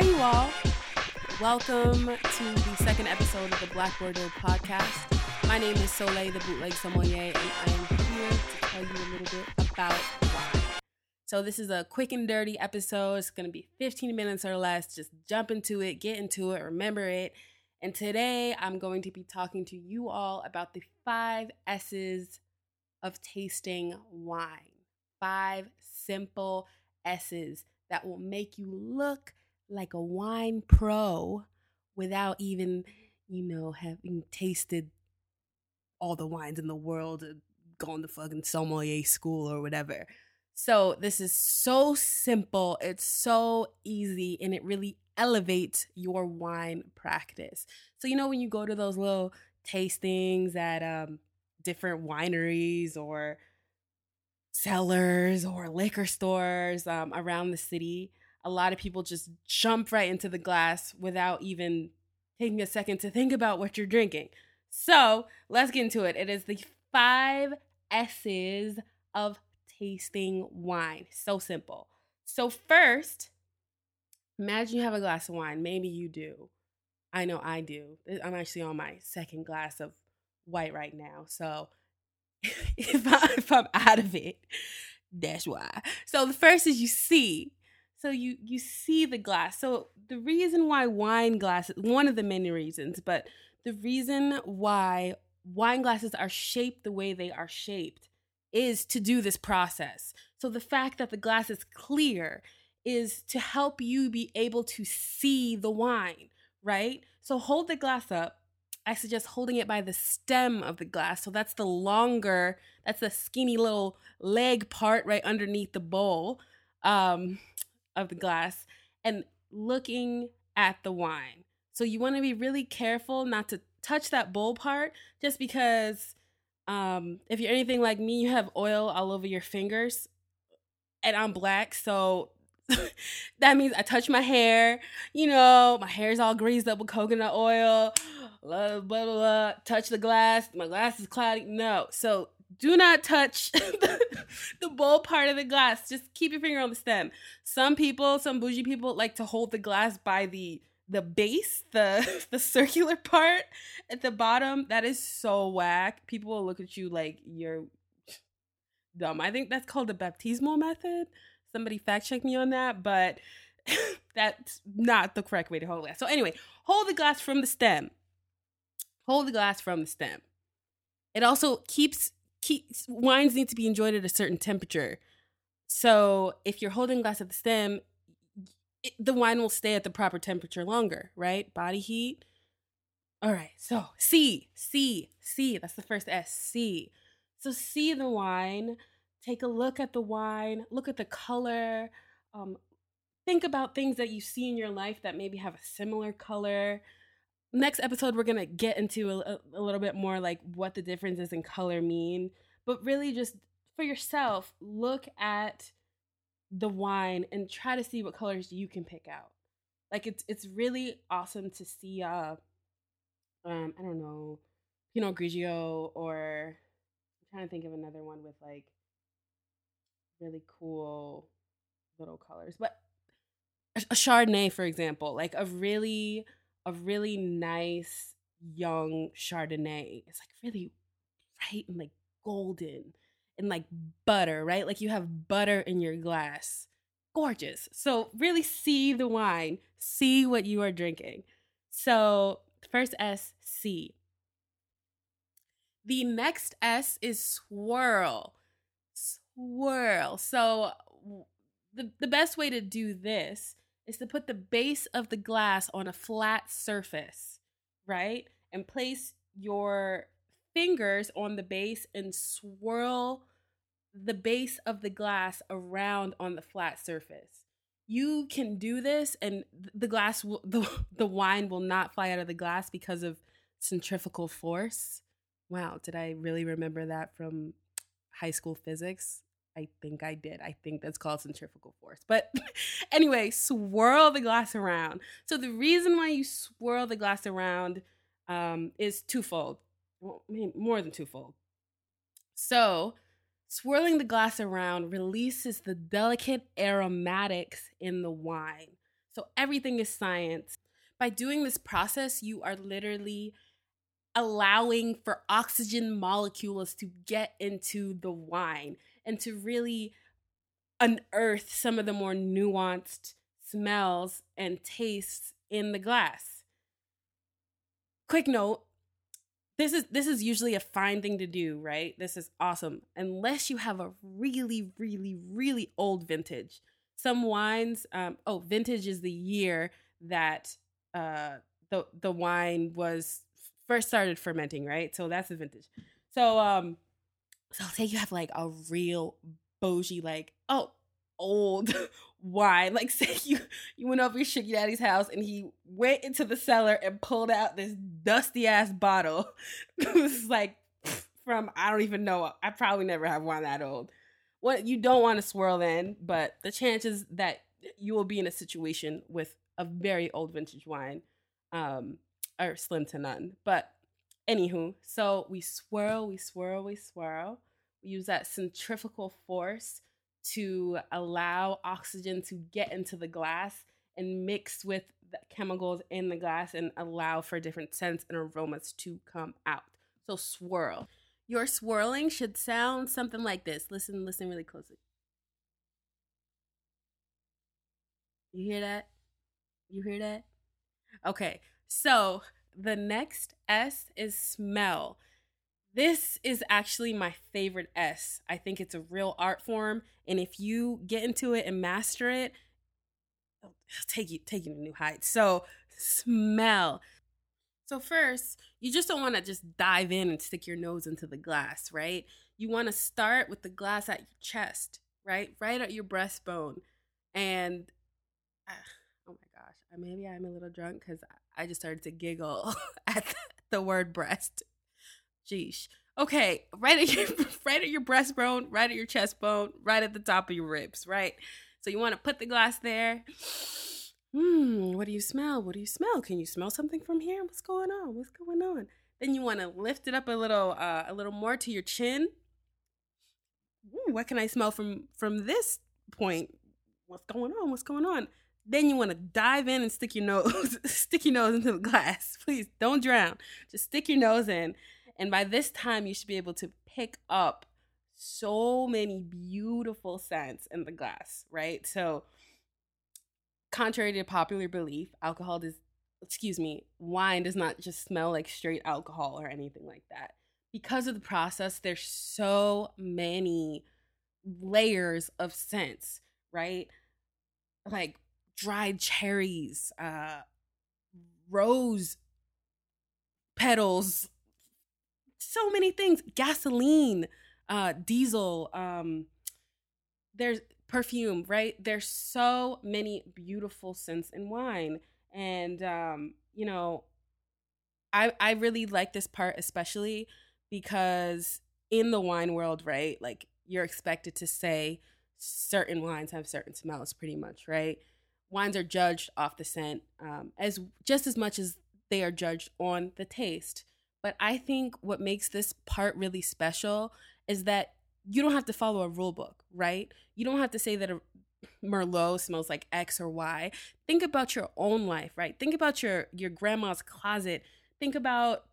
Hi, you all. Welcome to the second episode of the Black Bordeaux podcast. My name is Soleil, the bootleg sommelier, and I am here to tell you a little bit about wine. So, this is a quick and dirty episode. It's going to be 15 minutes or less. Just jump into it, get into it, remember it. And today I'm going to be talking to you all about the five S's of tasting wine. Five simple S's that will make you look like a wine pro without even, you know, having tasted all the wines in the world and gone to fucking sommelier school or whatever. So, this is so simple, it's so easy, and it really elevates your wine practice. So, you know, when you go to those little tastings at um, different wineries or cellars or liquor stores um, around the city, a lot of people just jump right into the glass without even taking a second to think about what you're drinking. So let's get into it. It is the five S's of tasting wine. So simple. So, first, imagine you have a glass of wine. Maybe you do. I know I do. I'm actually on my second glass of white right now. So, if, I, if I'm out of it, that's why. So, the first is you see so you you see the glass. So the reason why wine glasses one of the many reasons but the reason why wine glasses are shaped the way they are shaped is to do this process. So the fact that the glass is clear is to help you be able to see the wine right? So hold the glass up. I suggest holding it by the stem of the glass. So that's the longer that's the skinny little leg part right underneath the bowl. Um of the glass and looking at the wine. So you want to be really careful not to touch that bowl part just because um, if you're anything like me, you have oil all over your fingers. And I'm black, so that means I touch my hair. You know, my hair's all greased up with coconut oil. Blah, blah, blah, blah. Touch the glass. My glass is cloudy. No. So do not touch the, the bowl part of the glass. Just keep your finger on the stem. Some people, some bougie people, like to hold the glass by the the base, the the circular part at the bottom. That is so whack. People will look at you like you're dumb. I think that's called the baptismal method. Somebody fact check me on that, but that's not the correct way to hold it. So anyway, hold the glass from the stem. Hold the glass from the stem. It also keeps wines need to be enjoyed at a certain temperature. So if you're holding glass at the stem, it, the wine will stay at the proper temperature longer, right? Body heat. All right. So C, C, C. That's the first S. C. So see the wine. Take a look at the wine. Look at the color. Um, think about things that you see in your life that maybe have a similar color next episode we're gonna get into a, a, little bit more like what the differences in color mean. But really just for yourself look at the wine and try to see what colors you can pick out. Like it's it's really awesome to see uh um i don't know pinot grigio or i'm trying to think of another one with like really cool little colors. But a chardonnay for example like a really a really nice young Chardonnay. It's like really bright and like golden and like butter, right? Like you have butter in your glass. Gorgeous. So really see the wine, see what you are drinking. So first S, see. The next S is swirl. Swirl. So the, the best way to do this is to put the base of the glass on a flat surface, right? And place your fingers on the base and swirl the base of the glass around on the flat surface. You can do this and the glass will, the, the wine will not fly out of the glass because of centrifugal force. Wow, did I really remember that from high school physics? I think I did. I think that's called centrifugal force. But anyway, swirl the glass around. So the reason why you swirl the glass around um, is twofold. Well, more than twofold. So swirling the glass around releases the delicate aromatics in the wine. So everything is science. By doing this process, you are literally allowing for oxygen molecules to get into the wine and to really unearth some of the more nuanced smells and tastes in the glass. Quick note, this is this is usually a fine thing to do, right? This is awesome unless you have a really really really old vintage. Some wines um oh, vintage is the year that uh the the wine was first started fermenting, right? So that's the vintage. So um so say you have like a real bougie like oh old wine. Like say you you went over your sugar daddy's house and he went into the cellar and pulled out this dusty ass bottle. it was like from I don't even know. I probably never have one that old. What you don't want to swirl in, but the chances that you will be in a situation with a very old vintage wine um, are slim to none. But anywho, so we swirl, we swirl, we swirl. We use that centrifugal force to allow oxygen to get into the glass and mix with the chemicals in the glass and allow for different scents and aromas to come out. So swirl. Your swirling should sound something like this. Listen, listen really closely. You hear that? You hear that? Okay. So the next S is smell. This is actually my favorite S. I think it's a real art form, and if you get into it and master it, it'll take you take you to new heights. So smell. So first, you just don't want to just dive in and stick your nose into the glass, right? You want to start with the glass at your chest, right? Right at your breastbone. And uh, gosh, maybe I'm a little drunk because I just started to giggle at the word breast. Sheesh. Okay, right at your right at your breastbone, right at your chest bone, right at the top of your ribs, right? So you want to put the glass there. Hmm, what do you smell? What do you smell? Can you smell something from here? What's going on? What's going on? Then you want to lift it up a little uh, a little more to your chin. Ooh, what can I smell from from this point? What's going on? What's going on? Then you want to dive in and stick your nose stick your nose into the glass. Please don't drown. Just stick your nose in and by this time, you should be able to pick up so many beautiful scents in the glass, right? So, contrary to popular belief, alcohol does, excuse me, wine does not just smell like straight alcohol or anything like that. Because of the process, there's so many layers of scents, right? Like dried cherries, uh, rose petals, so many things. Gasoline uh diesel um there's perfume right? There's so many beautiful scents in wine. And um you know i i really like this part especially because in the wine world right like you're expected to say certain wines have certain smells pretty much right wines are judged off the scent um, as just as much as they are judged on the taste but I think what makes this part really special is that you don't have to follow a rule book, right? You don't have to say that a Merlot smells like X or Y. Think about your own life, right? Think about your your grandma's closet. Think about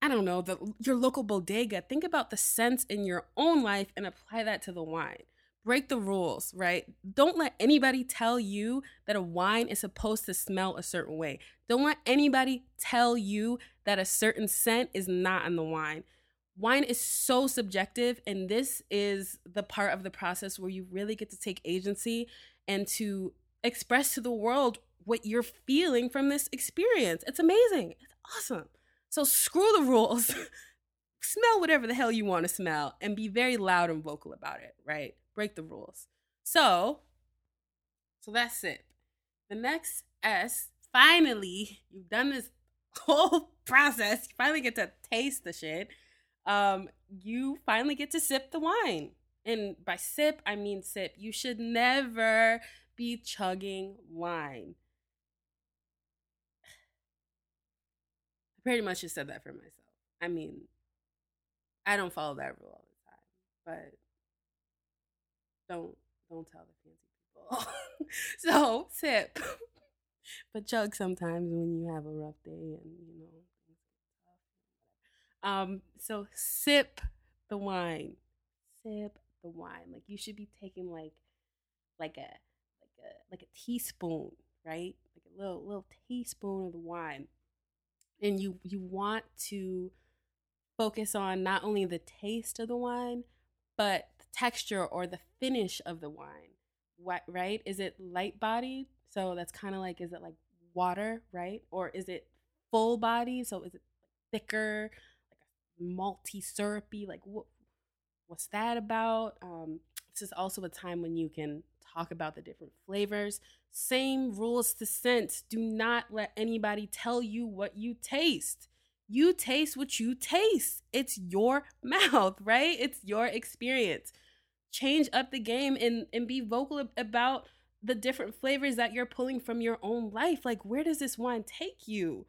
I don't know, the your local bodega. Think about the scents in your own life and apply that to the wine break the rules, right? Don't let anybody tell you that a wine is supposed to smell a certain way. Don't let anybody tell you that a certain scent is not in the wine. Wine is so subjective, and this is the part of the process where you really get to take agency and to express to the world what you're feeling from this experience. It's amazing. It's awesome. So screw the rules. smell whatever the hell you want to smell and be very loud and vocal about it, right? Break the rules. So, so that's it. The next S, finally, you've done this whole process. You finally get to taste the shit. Um, you finally get to sip the wine. And by sip, I mean sip. You should never be chugging wine. I pretty much just said that for myself. I mean, I don't follow that rule all the time, but don't don't tell the fancy people. so sip, but chug sometimes when you have a rough day and you know. Um, so sip the wine. Sip the wine. Like you should be taking like like a like a like a teaspoon, right? Like a little little teaspoon of the wine. And you you want to focus on not only the taste of the wine, but texture or the finish of the wine. What right? Is it light bodied? So that's kind of like is it like water, right? Or is it full body? So is it thicker, like a malty syrupy? Like what what's that about? Um, this is also a time when you can talk about the different flavors. Same rules to scent. Do not let anybody tell you what you taste. You taste what you taste. It's your mouth, right? It's your experience. Change up the game and, and be vocal about the different flavors that you're pulling from your own life. Like, where does this wine take you?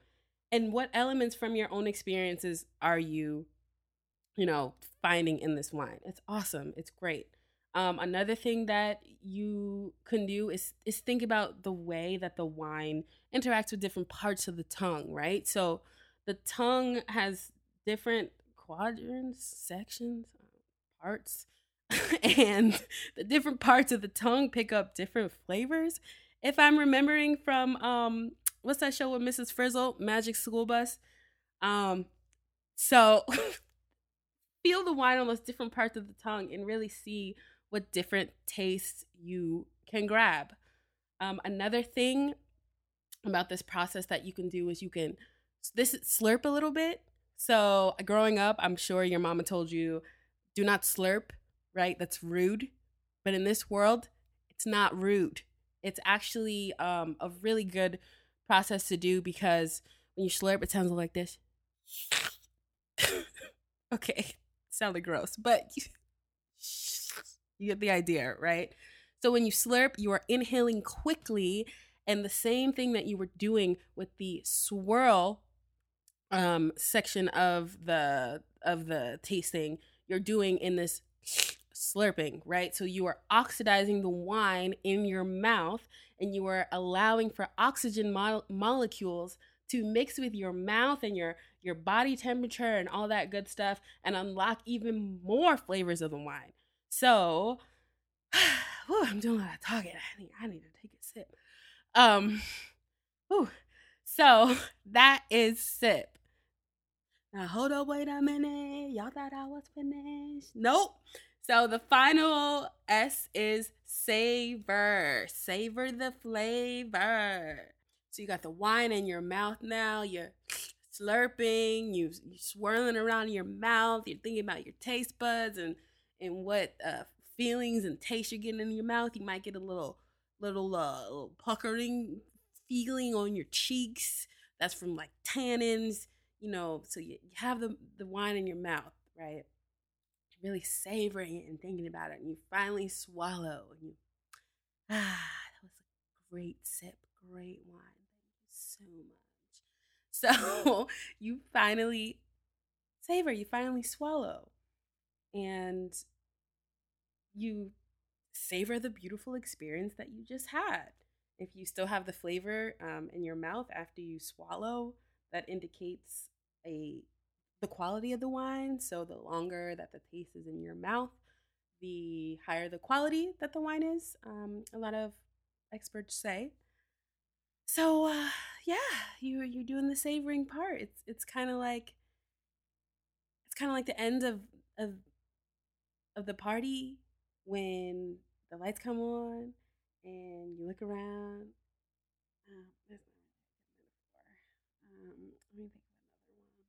And what elements from your own experiences are you, you know, finding in this wine? It's awesome. It's great. Um, another thing that you can do is is think about the way that the wine interacts with different parts of the tongue, right? So the tongue has different quadrants, sections, parts, and the different parts of the tongue pick up different flavors. If I'm remembering from um what's that show with Mrs. Frizzle, Magic School Bus? Um so feel the wine on those different parts of the tongue and really see what different tastes you can grab. Um, another thing about this process that you can do is you can this slurp a little bit. So growing up, I'm sure your mama told you, do not slurp, right? That's rude. But in this world, it's not rude. It's actually um, a really good process to do because when you slurp, it sounds like this. okay, sounded gross, but you get the idea, right? So when you slurp, you are inhaling quickly, and the same thing that you were doing with the swirl um, section of the of the tasting, you're doing in this slurping, right? So you are oxidizing the wine in your mouth, and you are allowing for oxygen mo- molecules to mix with your mouth and your your body temperature and all that good stuff and unlock even more flavors of the wine. So, whew, I'm doing a lot of talking. I need, I need to take a sip. Um, whew. so that is sip. Now hold up, wait a minute. Y'all thought I was finished? Nope. So the final S is savor. Savor the flavor. So you got the wine in your mouth now. You're slurping. You, you're swirling around in your mouth. You're thinking about your taste buds and and what uh, feelings and taste you're getting in your mouth. You might get a little, little, uh, little puckering feeling on your cheeks. That's from like tannins, you know. So you, you have the the wine in your mouth, right? Really savoring it and thinking about it, and you finally swallow, and you ah, that was a great sip, great wine. Thank you so much. So you finally savor, you finally swallow. And you savor the beautiful experience that you just had. If you still have the flavor um, in your mouth after you swallow, that indicates a the quality of the wine. So the longer that the taste is in your mouth, the higher the quality that the wine is. Um, a lot of experts say. So uh, yeah, you you're doing the savoring part. It's it's kind of like it's kind of like the end of of of the party when the lights come on and you look around. Um. Um, let me think of another one.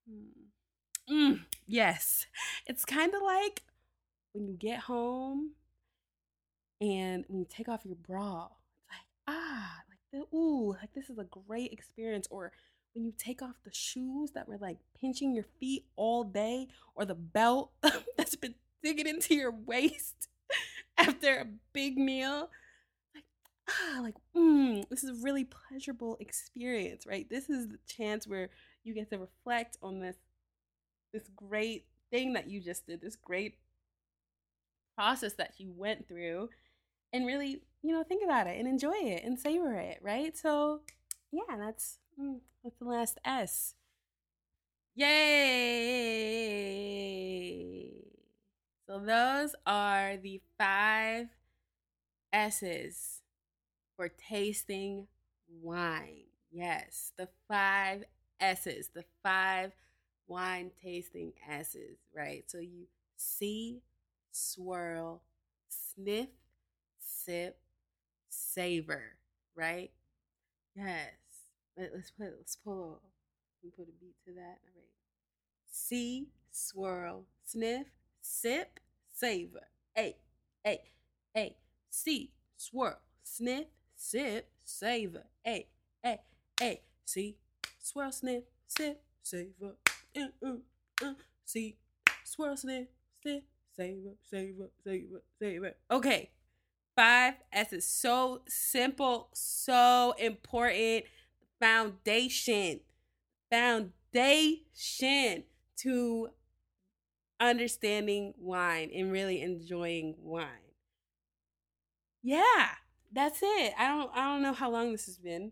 Hmm. Mm, yes, it's kind of like when you get home and when you take off your bra. It's like ah, like the ooh, like this is a great experience. Or when you take off the shoes that were like pinching your feet all day, or the belt that's been digging into your waist after a big meal. Like, ah, like, mm, this is a really pleasurable experience, right? This is the chance where you get to reflect on this this great thing that you just did, this great process that you went through. and really, you know, think about it and enjoy it and savor it, right? So, yeah, that's mm, that's the last S. Yay! So those are the five S's for tasting wine. Yes, the five S's, the five wine tasting S's, right? So you see, swirl, sniff, sip, savor, right? Yes. Let's put let's pull and put a beat to that. All right. See, swirl, sniff, sip, savor. Hey, hey, hey. See, swirl, sniff, sip, savor. Hey, hey, hey. See, swirl, sniff, sip, savor. Uh, uh, uh. See, swirl, sniff, sip, savor, savor, savor, savor. Okay. Five S is so simple, so important. Foundation. Foundation to understanding wine and really enjoying wine. Yeah, that's it. I don't I don't know how long this has been.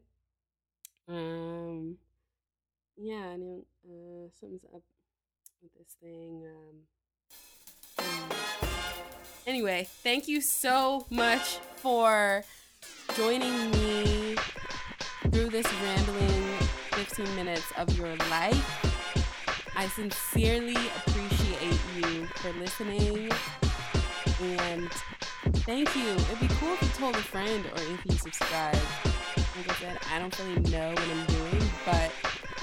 Um yeah, know uh something's up with this thing. Um, anyway, thank you so much for joining me through this rambling 15 minutes of your life. I sincerely appreciate you for listening. And thank you. It'd be cool if you told a friend or if you subscribe. Like I said, I don't really know what I'm doing, but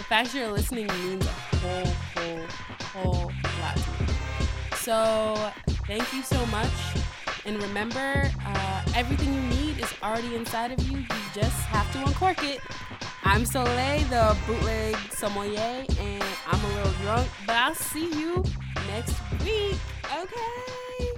fact you're listening means a whole, whole, whole lot. So thank you so much. And remember, uh, everything you need is already inside of you. You just have to uncork it. I'm Soleil, the bootleg sommelier, and I'm a little drunk, but I'll see you next week. Okay.